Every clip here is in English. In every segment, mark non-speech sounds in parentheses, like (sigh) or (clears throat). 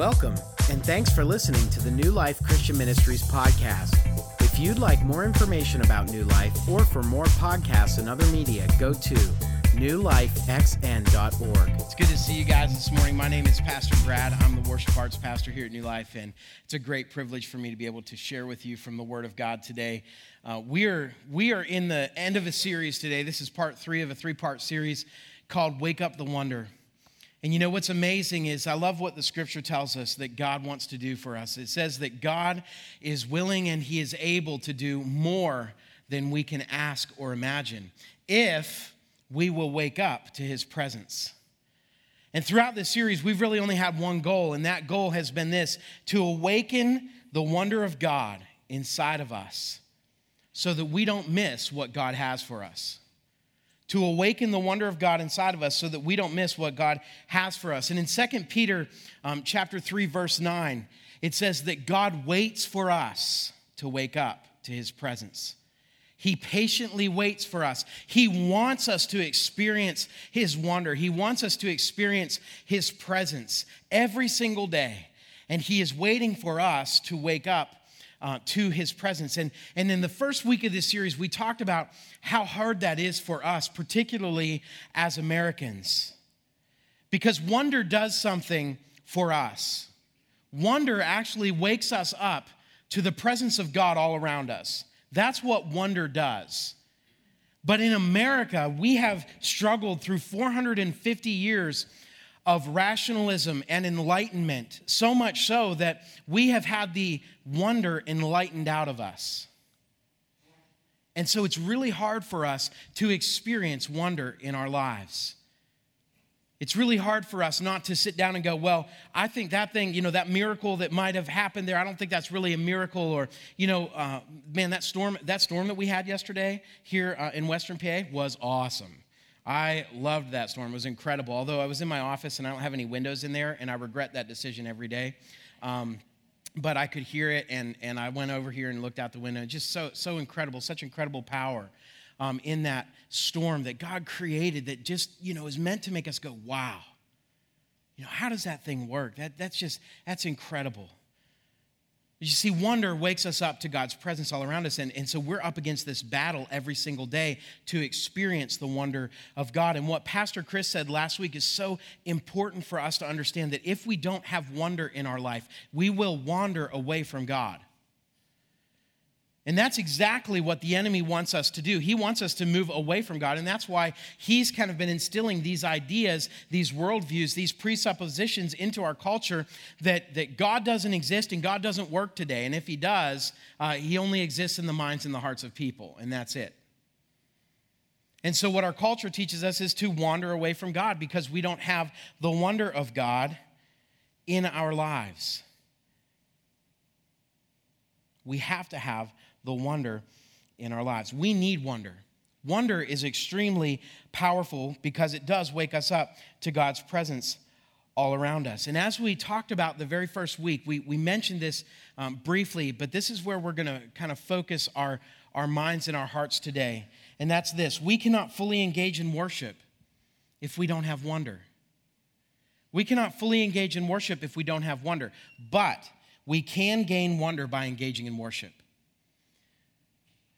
Welcome, and thanks for listening to the New Life Christian Ministries podcast. If you'd like more information about New Life or for more podcasts and other media, go to newlifexn.org. It's good to see you guys this morning. My name is Pastor Brad. I'm the worship arts pastor here at New Life, and it's a great privilege for me to be able to share with you from the Word of God today. Uh, we, are, we are in the end of a series today. This is part three of a three part series called Wake Up the Wonder. And you know what's amazing is I love what the scripture tells us that God wants to do for us. It says that God is willing and He is able to do more than we can ask or imagine if we will wake up to His presence. And throughout this series, we've really only had one goal, and that goal has been this to awaken the wonder of God inside of us so that we don't miss what God has for us to awaken the wonder of God inside of us so that we don't miss what God has for us. And in 2 Peter um, chapter 3 verse 9, it says that God waits for us to wake up to his presence. He patiently waits for us. He wants us to experience his wonder. He wants us to experience his presence every single day. And he is waiting for us to wake up uh, to his presence. And, and in the first week of this series, we talked about how hard that is for us, particularly as Americans. Because wonder does something for us. Wonder actually wakes us up to the presence of God all around us. That's what wonder does. But in America, we have struggled through 450 years of rationalism and enlightenment, so much so that we have had the wonder enlightened out of us. And so it's really hard for us to experience wonder in our lives. It's really hard for us not to sit down and go, well, I think that thing, you know, that miracle that might have happened there, I don't think that's really a miracle. Or, you know, uh, man, that storm, that storm that we had yesterday here uh, in Western PA was awesome. I loved that storm. It was incredible. Although I was in my office and I don't have any windows in there, and I regret that decision every day. Um, but I could hear it, and, and I went over here and looked out the window. Just so, so incredible, such incredible power um, in that storm that God created that just, you know, is meant to make us go, wow. You know, how does that thing work? That, that's just, that's incredible. You see, wonder wakes us up to God's presence all around us. And, and so we're up against this battle every single day to experience the wonder of God. And what Pastor Chris said last week is so important for us to understand that if we don't have wonder in our life, we will wander away from God. And that's exactly what the enemy wants us to do. He wants us to move away from God. And that's why he's kind of been instilling these ideas, these worldviews, these presuppositions into our culture that, that God doesn't exist and God doesn't work today. And if he does, uh, he only exists in the minds and the hearts of people. And that's it. And so, what our culture teaches us is to wander away from God because we don't have the wonder of God in our lives. We have to have the wonder in our lives. We need wonder. Wonder is extremely powerful because it does wake us up to God's presence all around us. And as we talked about the very first week, we, we mentioned this um, briefly, but this is where we're going to kind of focus our, our minds and our hearts today. And that's this we cannot fully engage in worship if we don't have wonder. We cannot fully engage in worship if we don't have wonder, but we can gain wonder by engaging in worship.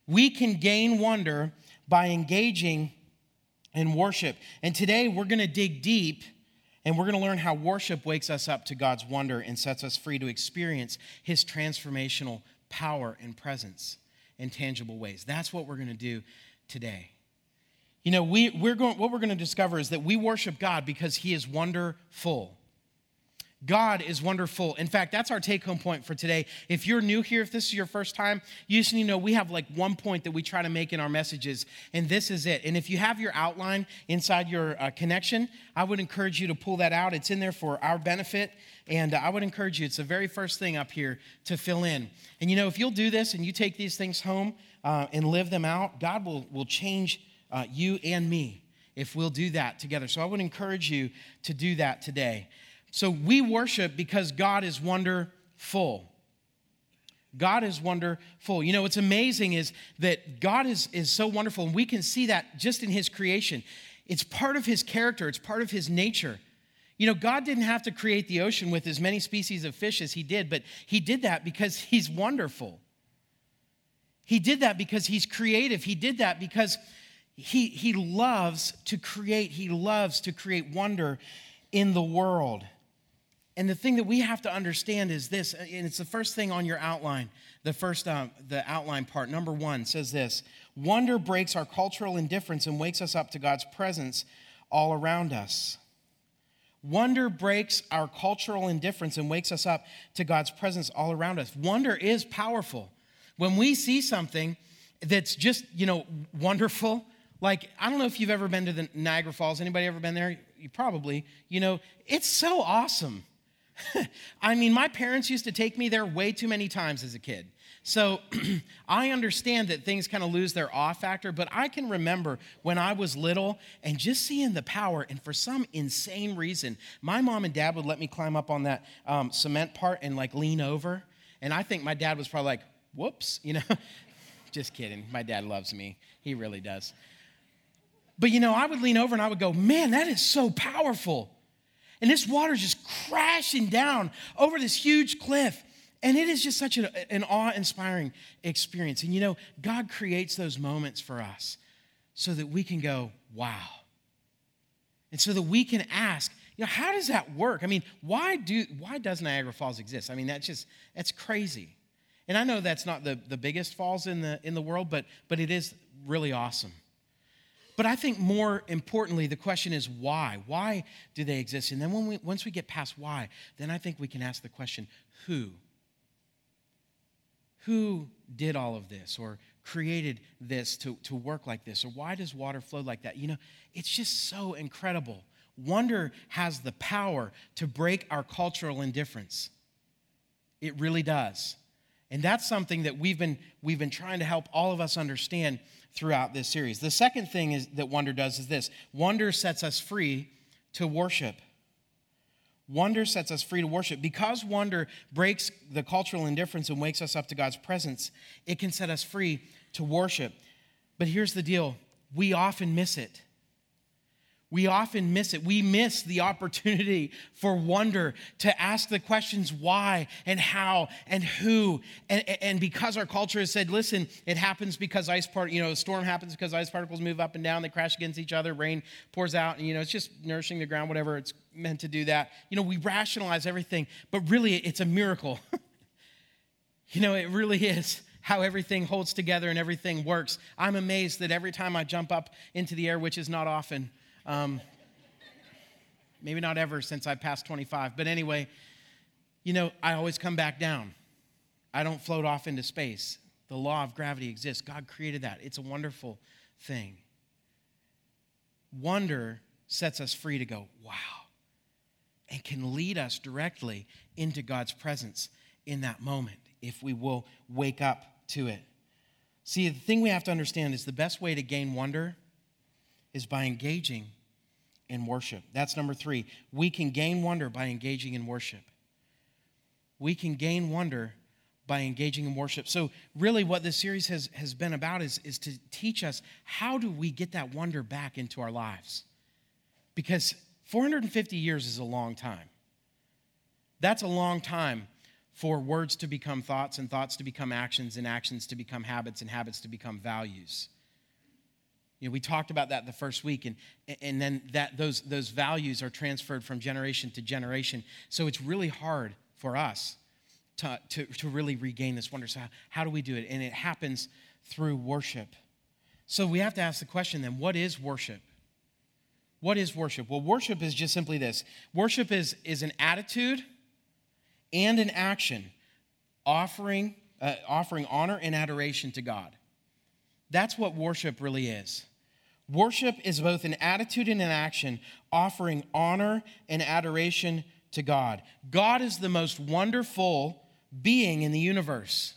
We can gain wonder by engaging in worship. And today we're going to dig deep and we're going to learn how worship wakes us up to God's wonder and sets us free to experience his transformational power and presence in tangible ways. That's what we're going to do today. You know, we, we're going, what we're going to discover is that we worship God because he is wonderful. God is wonderful. In fact, that's our take home point for today. If you're new here, if this is your first time, you just need to know we have like one point that we try to make in our messages, and this is it. And if you have your outline inside your uh, connection, I would encourage you to pull that out. It's in there for our benefit, and uh, I would encourage you, it's the very first thing up here to fill in. And you know, if you'll do this and you take these things home uh, and live them out, God will, will change uh, you and me if we'll do that together. So I would encourage you to do that today. So we worship because God is wonderful. God is wonderful. You know, what's amazing is that God is, is so wonderful, and we can see that just in His creation. It's part of His character, it's part of His nature. You know, God didn't have to create the ocean with as many species of fish as He did, but He did that because He's wonderful. He did that because He's creative. He did that because He, he loves to create, He loves to create wonder in the world. And the thing that we have to understand is this, and it's the first thing on your outline, the first, um, the outline part. Number one says this Wonder breaks our cultural indifference and wakes us up to God's presence all around us. Wonder breaks our cultural indifference and wakes us up to God's presence all around us. Wonder is powerful. When we see something that's just, you know, wonderful, like I don't know if you've ever been to the Niagara Falls. Anybody ever been there? You probably, you know, it's so awesome. (laughs) I mean, my parents used to take me there way too many times as a kid. So (clears throat) I understand that things kind of lose their awe factor, but I can remember when I was little and just seeing the power. And for some insane reason, my mom and dad would let me climb up on that um, cement part and like lean over. And I think my dad was probably like, whoops, (laughs) you know? just kidding. My dad loves me, he really does. But you know, I would lean over and I would go, man, that is so powerful. And this water is just crashing down over this huge cliff. And it is just such an, an awe inspiring experience. And you know, God creates those moments for us so that we can go, wow. And so that we can ask, you know, how does that work? I mean, why, do, why does Niagara Falls exist? I mean, that's just, that's crazy. And I know that's not the, the biggest falls in the, in the world, but, but it is really awesome. But I think more importantly, the question is why? Why do they exist? And then when we, once we get past why, then I think we can ask the question who? Who did all of this or created this to, to work like this? Or why does water flow like that? You know, it's just so incredible. Wonder has the power to break our cultural indifference. It really does. And that's something that we've been, we've been trying to help all of us understand throughout this series. The second thing is, that wonder does is this wonder sets us free to worship. Wonder sets us free to worship. Because wonder breaks the cultural indifference and wakes us up to God's presence, it can set us free to worship. But here's the deal we often miss it we often miss it. We miss the opportunity for wonder to ask the questions why and how and who. And, and because our culture has said, listen, it happens because ice part, you know, a storm happens because ice particles move up and down, they crash against each other, rain pours out, and you know, it's just nourishing the ground, whatever it's meant to do that. You know, we rationalize everything, but really it's a miracle. (laughs) you know, it really is how everything holds together and everything works. I'm amazed that every time I jump up into the air, which is not often, um, maybe not ever since I passed 25, but anyway, you know, I always come back down. I don't float off into space. The law of gravity exists. God created that. It's a wonderful thing. Wonder sets us free to go, wow, and can lead us directly into God's presence in that moment if we will wake up to it. See, the thing we have to understand is the best way to gain wonder is by engaging in worship. That's number three. We can gain wonder by engaging in worship. We can gain wonder by engaging in worship. So, really, what this series has, has been about is, is to teach us how do we get that wonder back into our lives? Because 450 years is a long time. That's a long time for words to become thoughts and thoughts to become actions and actions to become habits and habits to become values. You know, we talked about that the first week, and, and then that, those, those values are transferred from generation to generation. So it's really hard for us to, to, to really regain this wonder. So, how, how do we do it? And it happens through worship. So we have to ask the question then what is worship? What is worship? Well, worship is just simply this worship is, is an attitude and an action offering, uh, offering honor and adoration to God. That's what worship really is. Worship is both an attitude and an action, offering honor and adoration to God. God is the most wonderful being in the universe.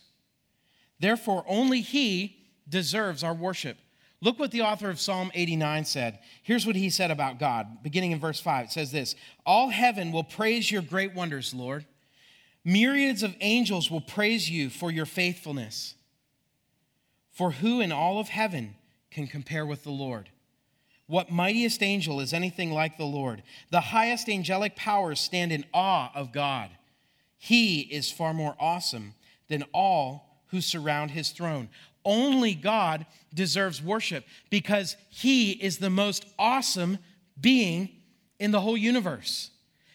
Therefore, only He deserves our worship. Look what the author of Psalm 89 said. Here's what he said about God, beginning in verse 5. It says this All heaven will praise your great wonders, Lord. Myriads of angels will praise you for your faithfulness. For who in all of heaven can compare with the Lord. What mightiest angel is anything like the Lord? The highest angelic powers stand in awe of God. He is far more awesome than all who surround his throne. Only God deserves worship because he is the most awesome being in the whole universe.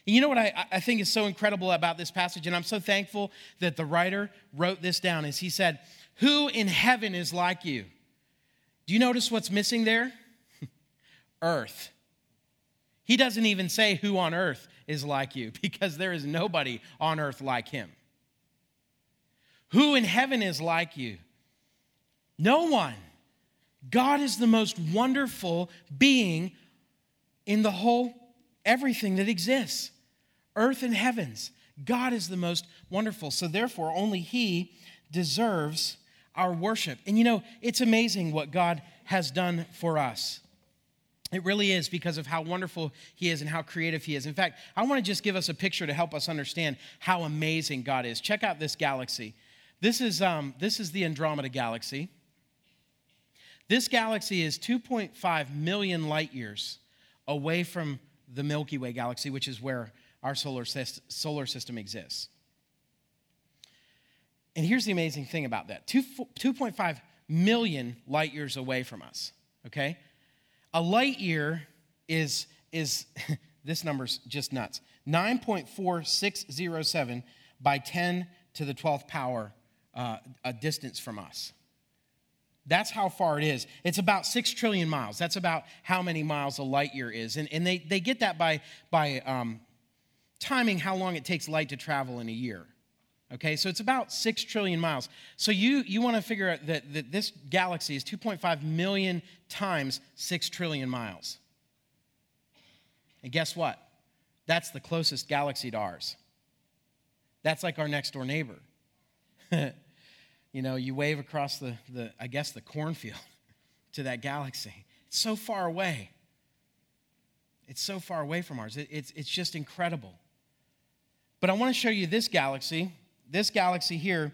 And you know what I, I think is so incredible about this passage, and I'm so thankful that the writer wrote this down, is he said, Who in heaven is like you? Do you notice what's missing there? (laughs) earth. He doesn't even say who on earth is like you (laughs) because there is nobody on earth like him. Who in heaven is like you? No one. God is the most wonderful being in the whole everything that exists. Earth and heavens. God is the most wonderful. So therefore only he deserves our worship. And you know, it's amazing what God has done for us. It really is because of how wonderful He is and how creative He is. In fact, I want to just give us a picture to help us understand how amazing God is. Check out this galaxy. This is, um, this is the Andromeda Galaxy. This galaxy is 2.5 million light years away from the Milky Way galaxy, which is where our solar, solar system exists. And here's the amazing thing about that 2.5 million light years away from us, okay? A light year is, is (laughs) this number's just nuts 9.4607 by 10 to the 12th power uh, a distance from us. That's how far it is. It's about six trillion miles. That's about how many miles a light year is. And, and they, they get that by, by um, timing how long it takes light to travel in a year. Okay, so it's about six trillion miles. So you, you want to figure out that, that this galaxy is 2.5 million times six trillion miles. And guess what? That's the closest galaxy to ours. That's like our next door neighbor. (laughs) you know, you wave across the, the, I guess, the cornfield (laughs) to that galaxy. It's so far away. It's so far away from ours. It, it's, it's just incredible. But I want to show you this galaxy this galaxy here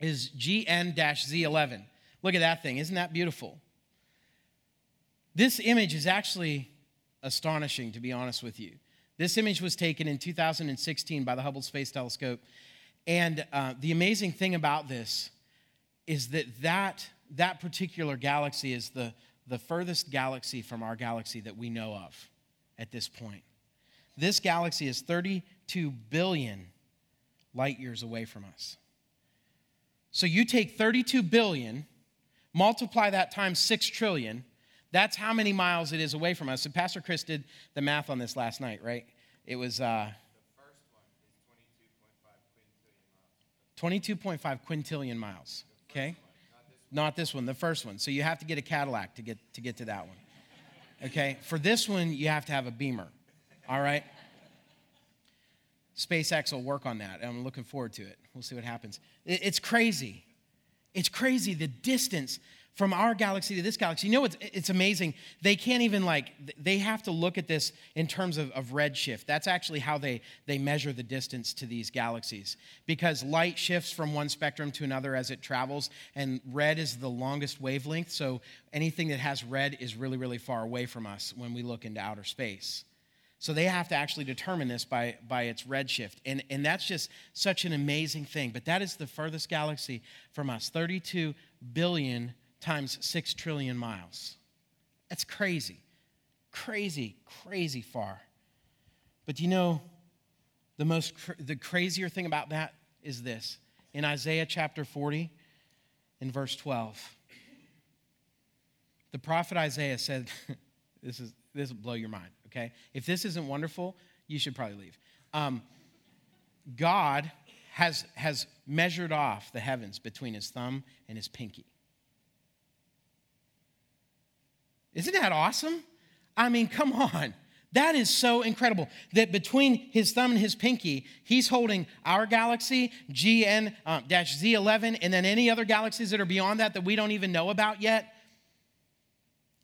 is GN Z11. Look at that thing. Isn't that beautiful? This image is actually astonishing, to be honest with you. This image was taken in 2016 by the Hubble Space Telescope. And uh, the amazing thing about this is that, that that particular galaxy is the, the furthest galaxy from our galaxy that we know of at this point. This galaxy is 32 billion light years away from us. So you take 32 billion, multiply that times 6 trillion, that's how many miles it is away from us. And Pastor Chris did the math on this last night, right? It was uh, 22.5 quintillion miles. Okay? Not this one, the first one. So you have to get a Cadillac to get to get to that one. Okay? For this one, you have to have a Beamer. All right? SpaceX will work on that. I'm looking forward to it. We'll see what happens. It's crazy. It's crazy the distance from our galaxy to this galaxy. You know, it's, it's amazing. They can't even like, they have to look at this in terms of, of redshift. That's actually how they, they measure the distance to these galaxies because light shifts from one spectrum to another as it travels, and red is the longest wavelength. So anything that has red is really, really far away from us when we look into outer space. So they have to actually determine this by, by its redshift. And, and that's just such an amazing thing. But that is the furthest galaxy from us 32 billion times 6 trillion miles. That's crazy. Crazy, crazy far. But you know, the most the crazier thing about that is this. In Isaiah chapter 40, in verse 12, the prophet Isaiah said, (laughs) this is this will blow your mind okay? If this isn't wonderful, you should probably leave. Um, God has, has measured off the heavens between his thumb and his pinky. Isn't that awesome? I mean, come on. That is so incredible that between his thumb and his pinky, he's holding our galaxy, GN uh, Z11, and then any other galaxies that are beyond that that we don't even know about yet.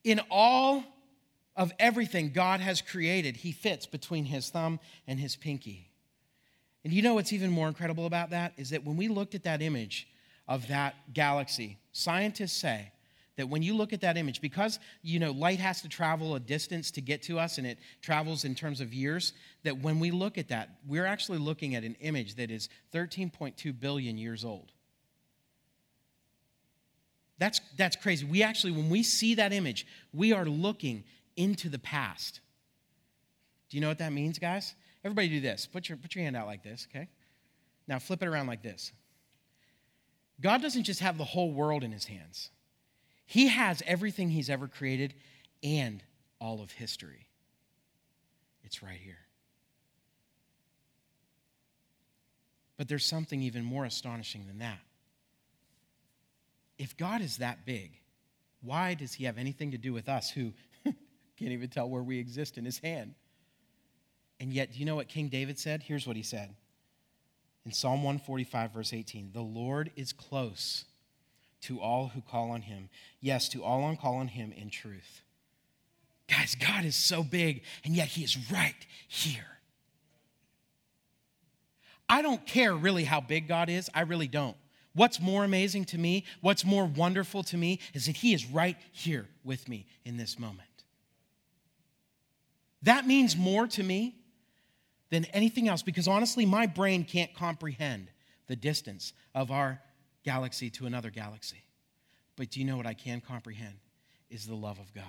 In all of everything God has created, he fits between his thumb and his pinky. And you know what's even more incredible about that? Is that when we looked at that image of that galaxy, scientists say that when you look at that image, because you know light has to travel a distance to get to us and it travels in terms of years, that when we look at that, we're actually looking at an image that is 13.2 billion years old. That's, that's crazy. We actually, when we see that image, we are looking into the past. Do you know what that means, guys? Everybody do this. Put your, put your hand out like this, okay? Now flip it around like this. God doesn't just have the whole world in his hands, he has everything he's ever created and all of history. It's right here. But there's something even more astonishing than that. If God is that big, why does he have anything to do with us who can't even tell where we exist in his hand? And yet, do you know what King David said? Here's what he said in Psalm 145, verse 18 The Lord is close to all who call on him. Yes, to all who call on him in truth. Guys, God is so big, and yet he is right here. I don't care really how big God is. I really don't. What's more amazing to me, what's more wonderful to me, is that He is right here with me in this moment. That means more to me than anything else because honestly, my brain can't comprehend the distance of our galaxy to another galaxy. But do you know what I can comprehend? Is the love of God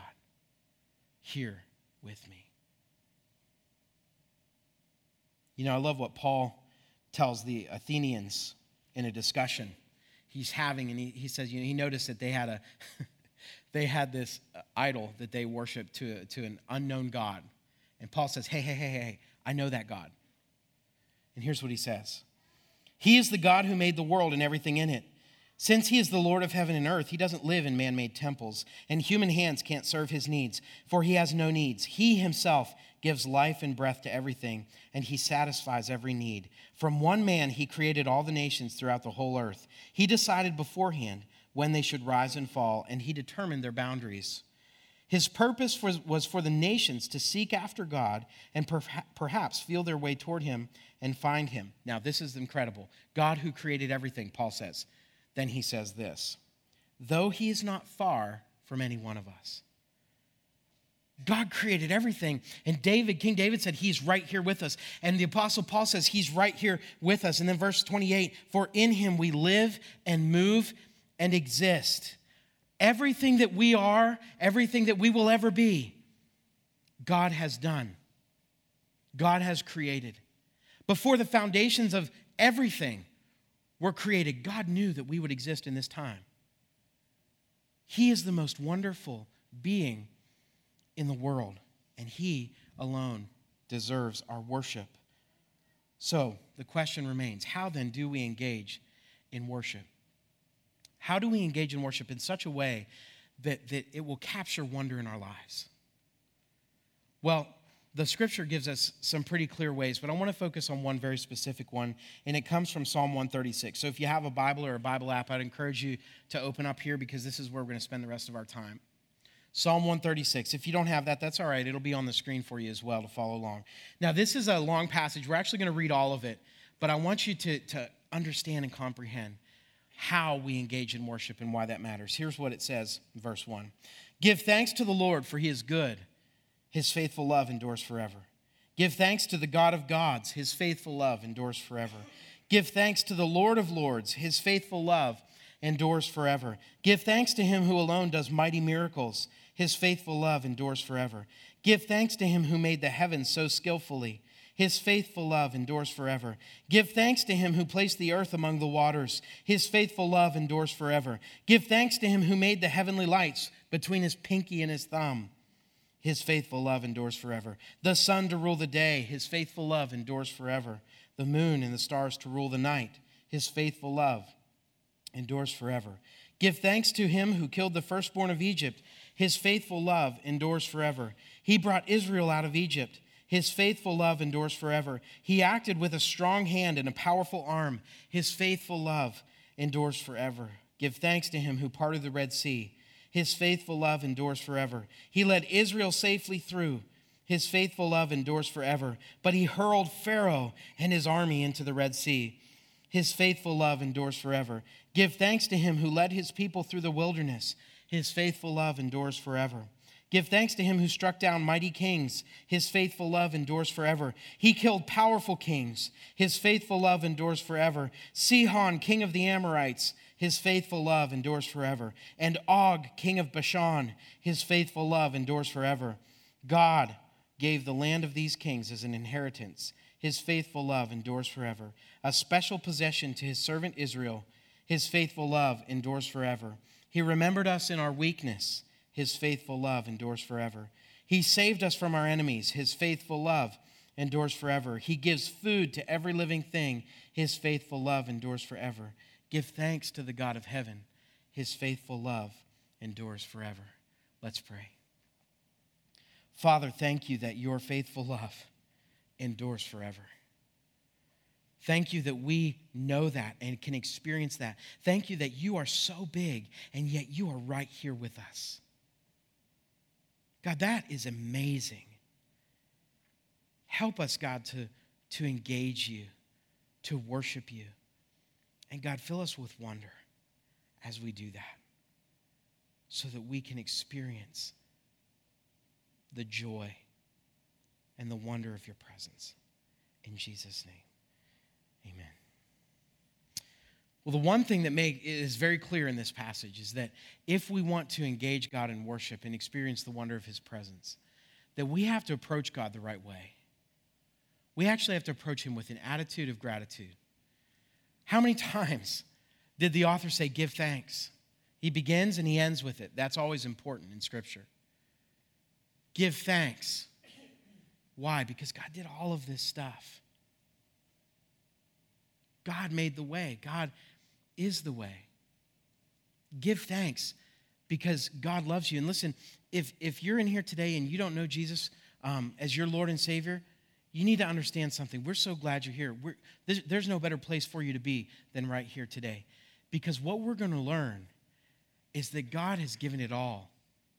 here with me. You know, I love what Paul tells the Athenians in a discussion he's having, and he, he says, you know, he noticed that they had a (laughs) they had this idol that they worshiped to, to an unknown God. And Paul says, hey, hey, hey, hey, I know that God. And here's what he says He is the God who made the world and everything in it. Since he is the Lord of heaven and earth, he doesn't live in man made temples, and human hands can't serve his needs, for he has no needs. He himself gives life and breath to everything, and he satisfies every need. From one man, he created all the nations throughout the whole earth. He decided beforehand when they should rise and fall, and he determined their boundaries. His purpose was, was for the nations to seek after God and per, perhaps feel their way toward him and find him. Now, this is incredible. God who created everything, Paul says. Then he says this though he is not far from any one of us. God created everything. And David, King David said, He's right here with us. And the Apostle Paul says, He's right here with us. And then verse 28 For in him we live and move and exist. Everything that we are, everything that we will ever be, God has done. God has created. Before the foundations of everything were created, God knew that we would exist in this time. He is the most wonderful being in the world, and He alone deserves our worship. So the question remains how then do we engage in worship? How do we engage in worship in such a way that, that it will capture wonder in our lives? Well, the scripture gives us some pretty clear ways, but I want to focus on one very specific one, and it comes from Psalm 136. So if you have a Bible or a Bible app, I'd encourage you to open up here because this is where we're going to spend the rest of our time. Psalm 136. If you don't have that, that's all right. It'll be on the screen for you as well to follow along. Now, this is a long passage. We're actually going to read all of it, but I want you to, to understand and comprehend how we engage in worship and why that matters. Here's what it says, verse 1 Give thanks to the Lord, for he is good, his faithful love endures forever. Give thanks to the God of gods, his faithful love endures forever. Give thanks to the Lord of lords, his faithful love endures forever. Give thanks to him who alone does mighty miracles, his faithful love endures forever. Give thanks to him who made the heavens so skillfully. His faithful love endures forever. Give thanks to him who placed the earth among the waters. His faithful love endures forever. Give thanks to him who made the heavenly lights between his pinky and his thumb. His faithful love endures forever. The sun to rule the day. His faithful love endures forever. The moon and the stars to rule the night. His faithful love endures forever. Give thanks to him who killed the firstborn of Egypt. His faithful love endures forever. He brought Israel out of Egypt. His faithful love endures forever. He acted with a strong hand and a powerful arm. His faithful love endures forever. Give thanks to him who parted the Red Sea. His faithful love endures forever. He led Israel safely through. His faithful love endures forever. But he hurled Pharaoh and his army into the Red Sea. His faithful love endures forever. Give thanks to him who led his people through the wilderness. His faithful love endures forever. Give thanks to him who struck down mighty kings. His faithful love endures forever. He killed powerful kings. His faithful love endures forever. Sihon, king of the Amorites. His faithful love endures forever. And Og, king of Bashan. His faithful love endures forever. God gave the land of these kings as an inheritance. His faithful love endures forever. A special possession to his servant Israel. His faithful love endures forever. He remembered us in our weakness his faithful love endures forever. He saved us from our enemies. His faithful love endures forever. He gives food to every living thing. His faithful love endures forever. Give thanks to the God of heaven. His faithful love endures forever. Let's pray. Father, thank you that your faithful love endures forever. Thank you that we know that and can experience that. Thank you that you are so big and yet you are right here with us. God, that is amazing. Help us, God, to, to engage you, to worship you. And God, fill us with wonder as we do that so that we can experience the joy and the wonder of your presence. In Jesus' name, amen. Well, the one thing that make, is very clear in this passage is that if we want to engage God in worship and experience the wonder of his presence, that we have to approach God the right way. We actually have to approach him with an attitude of gratitude. How many (laughs) times did the author say, Give thanks? He begins and he ends with it. That's always important in Scripture. Give thanks. Why? Because God did all of this stuff. God made the way. God is the way. Give thanks because God loves you. And listen, if, if you're in here today and you don't know Jesus um, as your Lord and Savior, you need to understand something. We're so glad you're here. There's, there's no better place for you to be than right here today. Because what we're going to learn is that God has given it all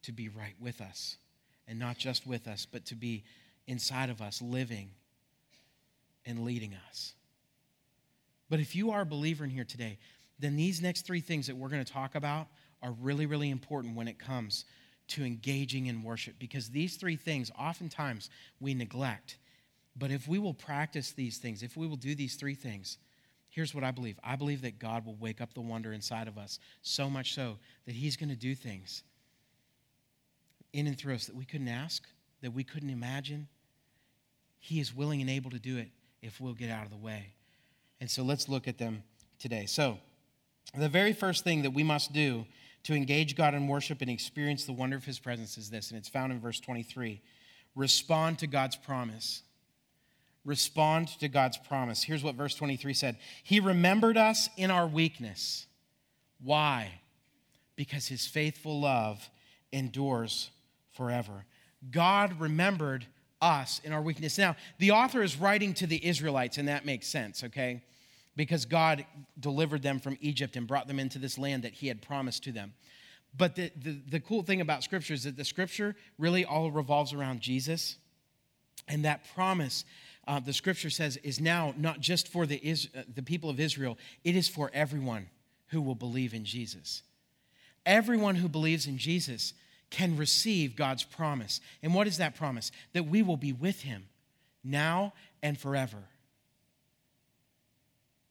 to be right with us. And not just with us, but to be inside of us, living and leading us. But if you are a believer in here today, then these next three things that we're going to talk about are really, really important when it comes to engaging in worship because these three things oftentimes we neglect. But if we will practice these things, if we will do these three things, here's what I believe I believe that God will wake up the wonder inside of us so much so that He's going to do things in and through us that we couldn't ask, that we couldn't imagine. He is willing and able to do it if we'll get out of the way. And so let's look at them today. So, the very first thing that we must do to engage God in worship and experience the wonder of his presence is this, and it's found in verse 23 respond to God's promise. Respond to God's promise. Here's what verse 23 said He remembered us in our weakness. Why? Because his faithful love endures forever. God remembered us in our weakness. Now, the author is writing to the Israelites, and that makes sense, okay? because God delivered them from Egypt and brought them into this land that He had promised to them. But the, the, the, cool thing about Scripture is that the Scripture really all revolves around Jesus. And that promise, uh, the Scripture says, is now not just for the, is, uh, the people of Israel, it is for everyone who will believe in Jesus. Everyone who believes in Jesus can receive God's promise. And what is that promise? That we will be with Him now and forever.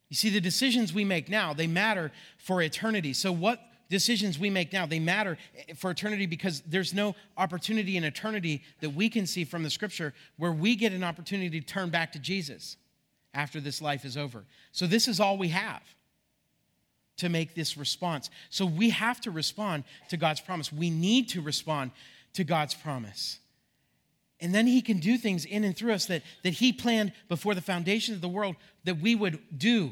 You see, the decisions we make now, they matter for eternity. So, what decisions we make now, they matter for eternity because there's no opportunity in eternity that we can see from the scripture where we get an opportunity to turn back to Jesus after this life is over. So, this is all we have to make this response. So, we have to respond to God's promise. We need to respond to God's promise. And then he can do things in and through us that, that he planned before the foundation of the world that we would do,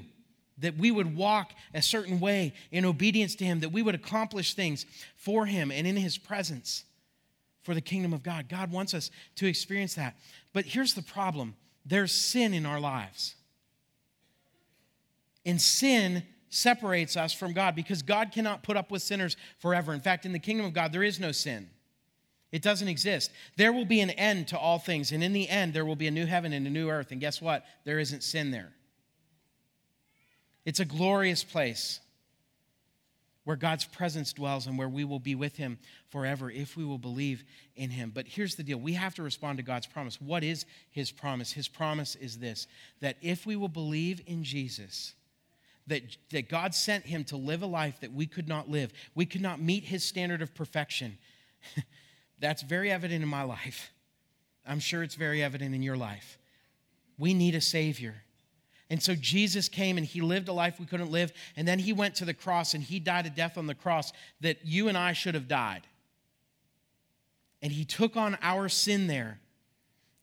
that we would walk a certain way in obedience to him, that we would accomplish things for him and in his presence for the kingdom of God. God wants us to experience that. But here's the problem there's sin in our lives. And sin separates us from God because God cannot put up with sinners forever. In fact, in the kingdom of God, there is no sin. It doesn't exist. There will be an end to all things, and in the end, there will be a new heaven and a new earth. And guess what? There isn't sin there. It's a glorious place. where God's presence dwells and where we will be with him forever if we will believe in him. But here's the deal we have to respond to God's promise. What is his promise? His promise is this that if we will believe in Jesus, that, that God sent him to live a life that we could not live, we could not meet his standard of perfection. (laughs) That's very evident in my life. I'm sure it's very evident in your life. We need a Savior. And so Jesus came and he lived a life we couldn't live. And then he went to the cross and he died a death on the cross that you and I should have died. And he took on our sin there.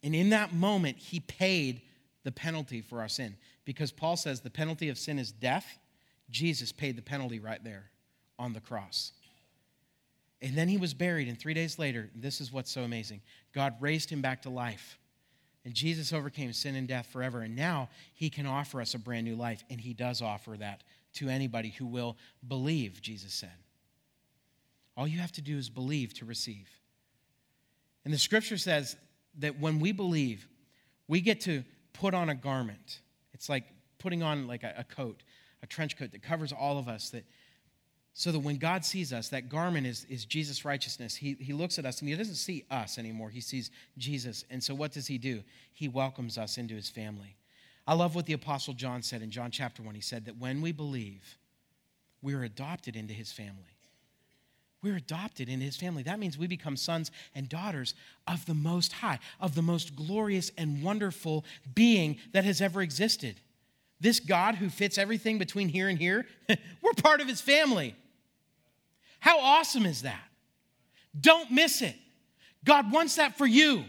And in that moment, he paid the penalty for our sin. Because Paul says the penalty of sin is death. Jesus paid the penalty right there on the cross. And then he was buried, and three days later, this is what's so amazing God raised him back to life. And Jesus overcame sin and death forever. And now he can offer us a brand new life. And he does offer that to anybody who will believe, Jesus said. All you have to do is believe to receive. And the scripture says that when we believe, we get to put on a garment. It's like putting on like a, a coat, a trench coat that covers all of us that so that when God sees us, that garment is, is Jesus' righteousness. He, he looks at us and he doesn't see us anymore. He sees Jesus. And so what does he do? He welcomes us into his family. I love what the Apostle John said in John chapter 1. He said that when we believe, we are adopted into his family. We're adopted into his family. That means we become sons and daughters of the Most High, of the most glorious and wonderful being that has ever existed. This God who fits everything between here and here, (laughs) we're part of his family. How awesome is that? Don't miss it. God wants that for you.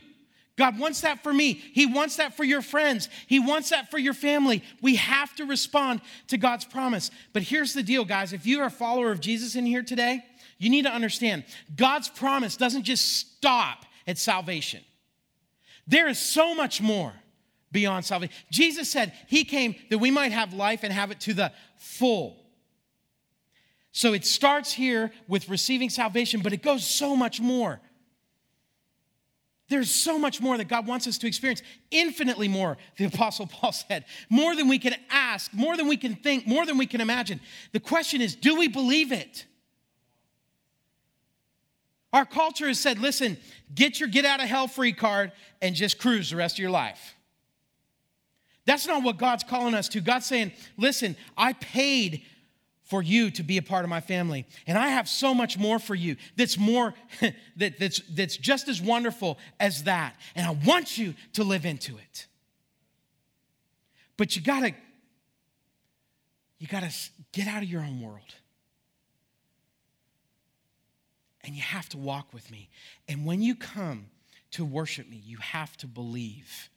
God wants that for me. He wants that for your friends. He wants that for your family. We have to respond to God's promise. But here's the deal, guys. If you are a follower of Jesus in here today, you need to understand God's promise doesn't just stop at salvation, there is so much more beyond salvation. Jesus said he came that we might have life and have it to the full. So it starts here with receiving salvation, but it goes so much more. There's so much more that God wants us to experience, infinitely more, the Apostle (laughs) Paul said, more than we can ask, more than we can think, more than we can imagine. The question is do we believe it? Our culture has said, listen, get your get out of hell free card and just cruise the rest of your life. That's not what God's calling us to. God's saying, listen, I paid for you to be a part of my family. And I have so much more for you that's more (laughs) that, that's, that's just as wonderful as that. And I want you to live into it. But you gotta you gotta get out of your own world. And you have to walk with me. And when you come to worship me, you have to believe.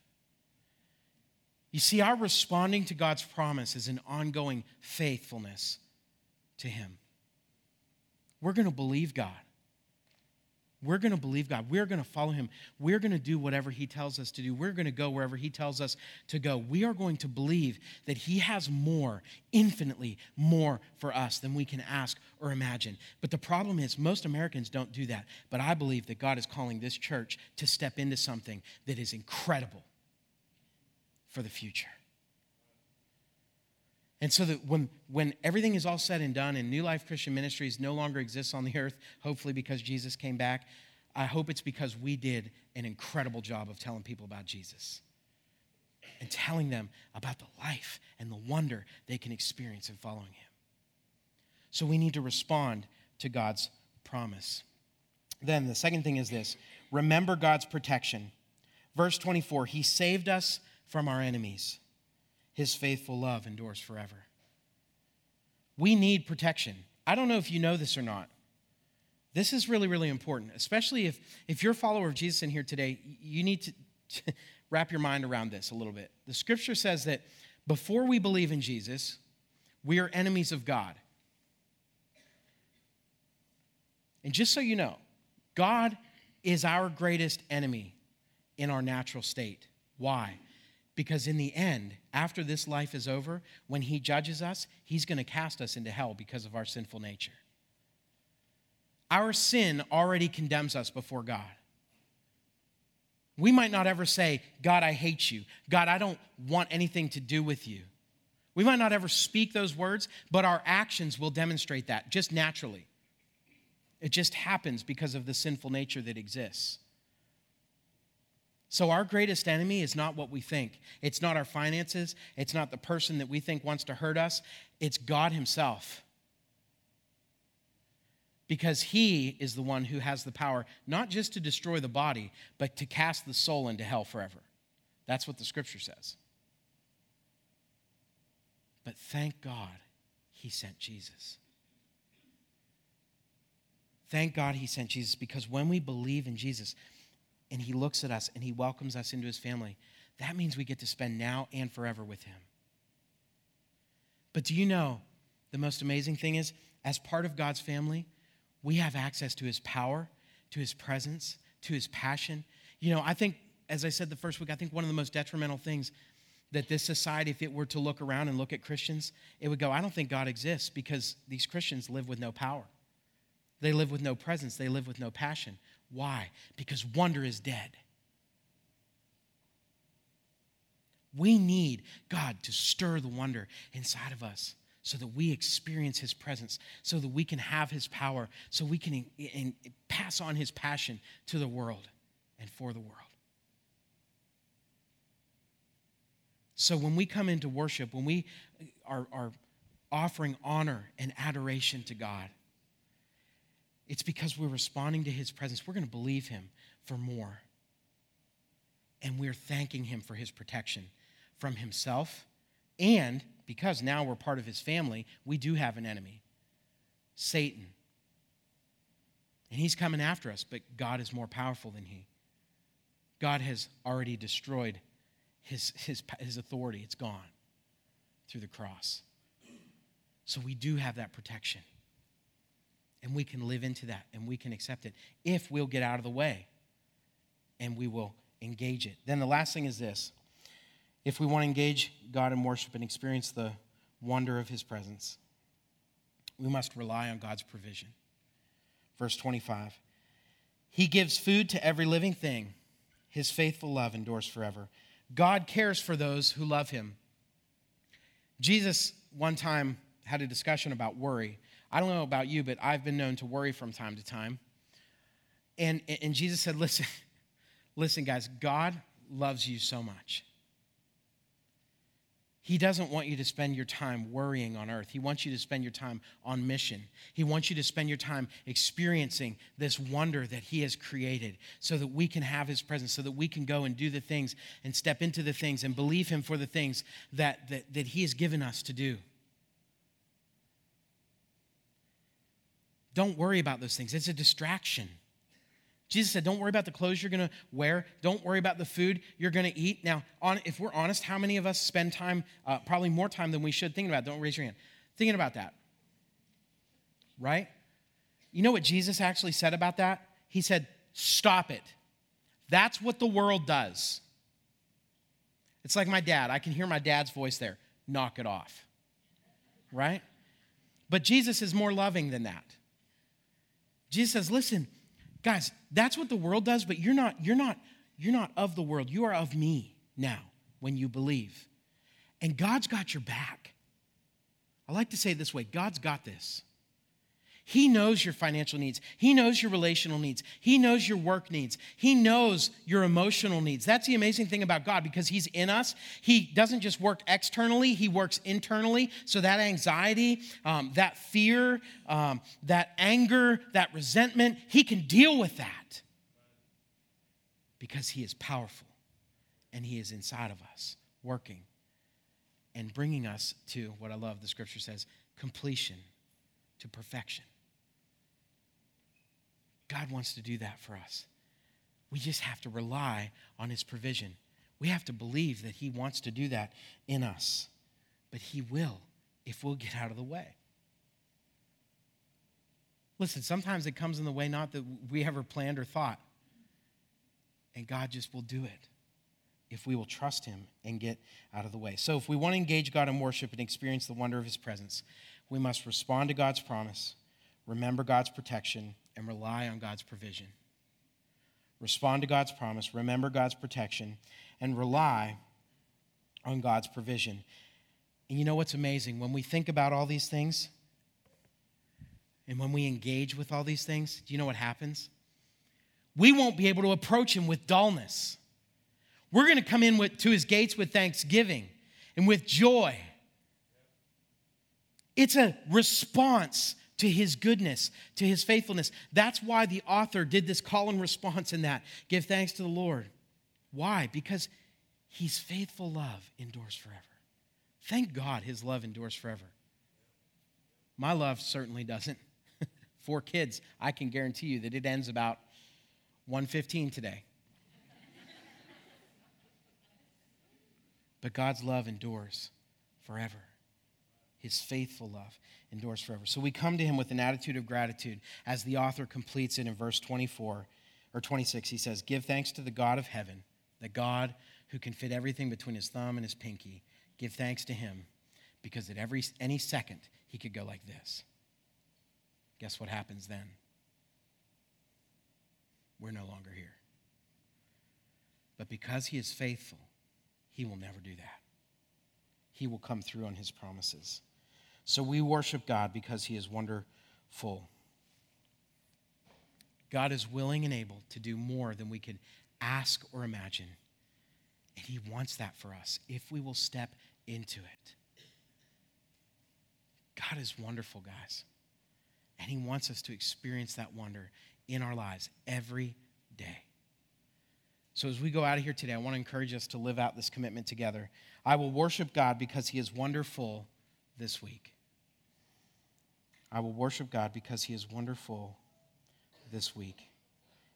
You see, our responding to God's promise is an ongoing faithfulness to Him. We're going to believe God. We're going to believe God. We're going to follow Him. We're going to do whatever He tells us to do. We're going to go wherever He tells us to go. We are going to believe that He has more, infinitely more for us than we can ask or imagine. But the problem is, most Americans don't do that. But I believe that God is calling this church to step into something that is incredible for the future. And so that when, when everything is all said and done and New Life Christian Ministries no longer exists on the earth, hopefully because Jesus came back, I hope it's because we did an incredible job of telling people about Jesus and telling them about the life and the wonder they can experience in following Him. So we need to respond to God's promise. Then the second thing is this remember God's protection. Verse 24, He saved us from our enemies his faithful love endures forever. We need protection. I don't know if you know this or not. This is really, really important, especially if, if you're a follower of Jesus in here today, you need to, (laughs) wrap your mind around this a little bit. The scripture says that before we believe in Jesus, we are enemies of God. And just so you know, God is our greatest enemy in our natural state. Why? Because in the end, after this life is over, when He judges us, He's going to cast us into hell because of our sinful nature. Our sin already condemns us before God. We might not ever say, God, I hate you. God, I don't want anything to do with you. We might not ever speak those words, but our actions will demonstrate that just naturally. It just happens because of the sinful nature that exists. So, our greatest enemy is not what we think. It's not our finances. It's not the person that we think wants to hurt us. It's God Himself. Because He is the one who has the power not just to destroy the body, but to cast the soul into hell forever. That's what the scripture says. But thank God He sent Jesus. Thank God He sent Jesus because when we believe in Jesus, and he looks at us and he welcomes us into his family, that means we get to spend now and forever with him. But do you know the most amazing thing is, as part of God's family, we have access to his power, to his presence, to his passion. You know, I think, as I said the first week, I think one of the most detrimental things that this society, if it were to look around and look at Christians, it would go, I don't think God exists because these Christians live with no power. They live with no presence. They live with no passion. Why? Because wonder is dead. We need God to stir the wonder inside of us so that we experience His presence, so that we can have His power, so we can in, in, pass on His passion to the world and for the world. So when we come into worship, when we are, are offering honor and adoration to God, it's because we're responding to his presence. We're going to believe him for more. And we're thanking him for his protection from himself. And because now we're part of his family, we do have an enemy Satan. And he's coming after us, but God is more powerful than he. God has already destroyed his, his, his authority, it's gone through the cross. So we do have that protection. And we can live into that and we can accept it if we'll get out of the way and we will engage it. Then the last thing is this if we want to engage God in worship and experience the wonder of his presence, we must rely on God's provision. Verse 25 He gives food to every living thing, his faithful love endures forever. God cares for those who love him. Jesus one time had a discussion about worry. I don't know about you, but I've been known to worry from time to time. And, and Jesus said, Listen, (laughs) listen, guys, God loves you so much. He doesn't want you to spend your time worrying on earth. He wants you to spend your time on mission. He wants you to spend your time experiencing this wonder that He has created so that we can have His presence, so that we can go and do the things and step into the things and believe Him for the things that, that, that He has given us to do. Don't worry about those things. It's a distraction. Jesus said, Don't worry about the clothes you're going to wear. Don't worry about the food you're going to eat. Now, on, if we're honest, how many of us spend time, uh, probably more time than we should, thinking about it? Don't raise your hand. Thinking about that. Right? You know what Jesus actually said about that? He said, Stop it. That's what the world does. It's like my dad. I can hear my dad's voice there. Knock it off. Right? But Jesus is more loving than that. Jesus says, listen, guys, that's what the world does, but you're not, you're not, you're not of the world. You are of me now when you believe. And God's got your back. I like to say this way God's got this. He knows your financial needs. He knows your relational needs. He knows your work needs. He knows your emotional needs. That's the amazing thing about God because He's in us. He doesn't just work externally, He works internally. So that anxiety, um, that fear, um, that anger, that resentment, He can deal with that because He is powerful and He is inside of us, working and bringing us to what I love the scripture says completion, to perfection. God wants to do that for us. We just have to rely on His provision. We have to believe that He wants to do that in us. But He will if we'll get out of the way. Listen, sometimes it comes in the way not that we ever planned or thought. And God just will do it if we will trust Him and get out of the way. So, if we want to engage God in worship and experience the wonder of His presence, we must respond to God's promise, remember God's protection, and rely on God's provision. Respond to God's promise, remember God's protection, and rely on God's provision. And you know what's amazing? When we think about all these things, and when we engage with all these things, do you know what happens? We won't be able to approach him with dullness. We're going to come in with, to his gates with thanksgiving and with joy. It's a response to his goodness, to his faithfulness. That's why the author did this call and response in that. Give thanks to the Lord. Why? Because He's faithful love endures forever. Thank God his love endures forever. My love certainly doesn't. (laughs) Four kids, I can guarantee you that it ends about 115 today. but God's love endures forever. His faithful love endures forever. So we come to him with an attitude of gratitude as the author completes it in verse 24 or 26. He says, Give thanks to the God of heaven, the God who can fit everything between his thumb and his pinky, give thanks to him because at every any second he could go like this. Guess what happens then? We're no longer here. But because he is faithful, he will never do that. He will come through on his promises. So we worship God because he is wonderful. God is willing and able to do more than we could ask or imagine. And He wants that for us if we will step into it. God is wonderful, guys. And He wants us to experience that wonder in our lives every day. So, as we go out of here today, I want to encourage us to live out this commitment together. I will worship God because He is wonderful this week. I will worship God because He is wonderful this week.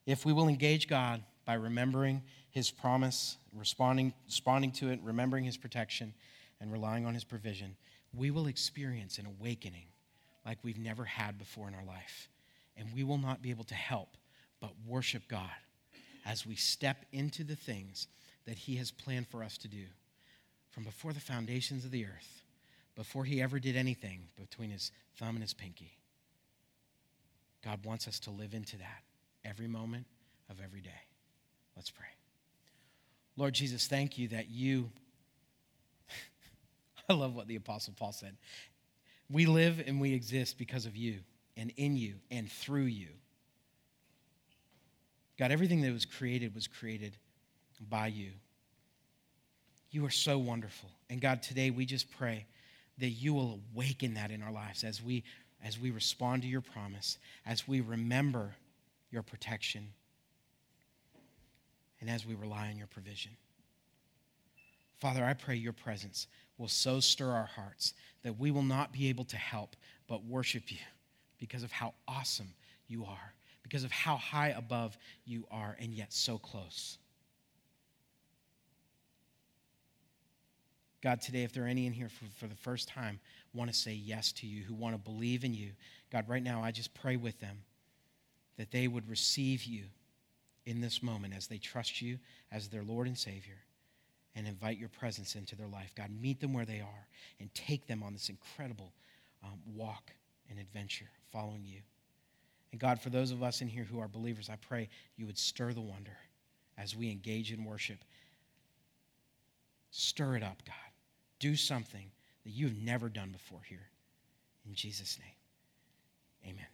If we will engage God by remembering his promise, responding, responding to it, remembering his protection, and relying on his provision, we will experience an awakening like we've never had before in our life. And we will not be able to help but worship God as we step into the things that he has planned for us to do from before the foundations of the earth, before he ever did anything between his thumb and his pinky. God wants us to live into that every moment of every day. Let's pray. Lord Jesus, thank you that you, (laughs) I love what the Apostle Paul said. We live and we exist because of you and in you and through you. God, everything that was created was created by you. You are so wonderful. And God, today we just pray that you will awaken that in our lives as we as we respond to your promise, as we remember your protection and as we rely on your provision. Father, I pray your presence will so stir our hearts that we will not be able to help but worship you because of how awesome you are, because of how high above you are, and yet so close. God, today, if there are any in here for, for the first time want to say yes to you, who want to believe in you, God, right now, I just pray with them that they would receive you in this moment as they trust you as their Lord and Savior and invite your presence into their life. God, meet them where they are and take them on this incredible um, walk and adventure following you. And God, for those of us in here who are believers, I pray you would stir the wonder as we engage in worship. Stir it up, God. Do something that you've never done before here. In Jesus' name, amen.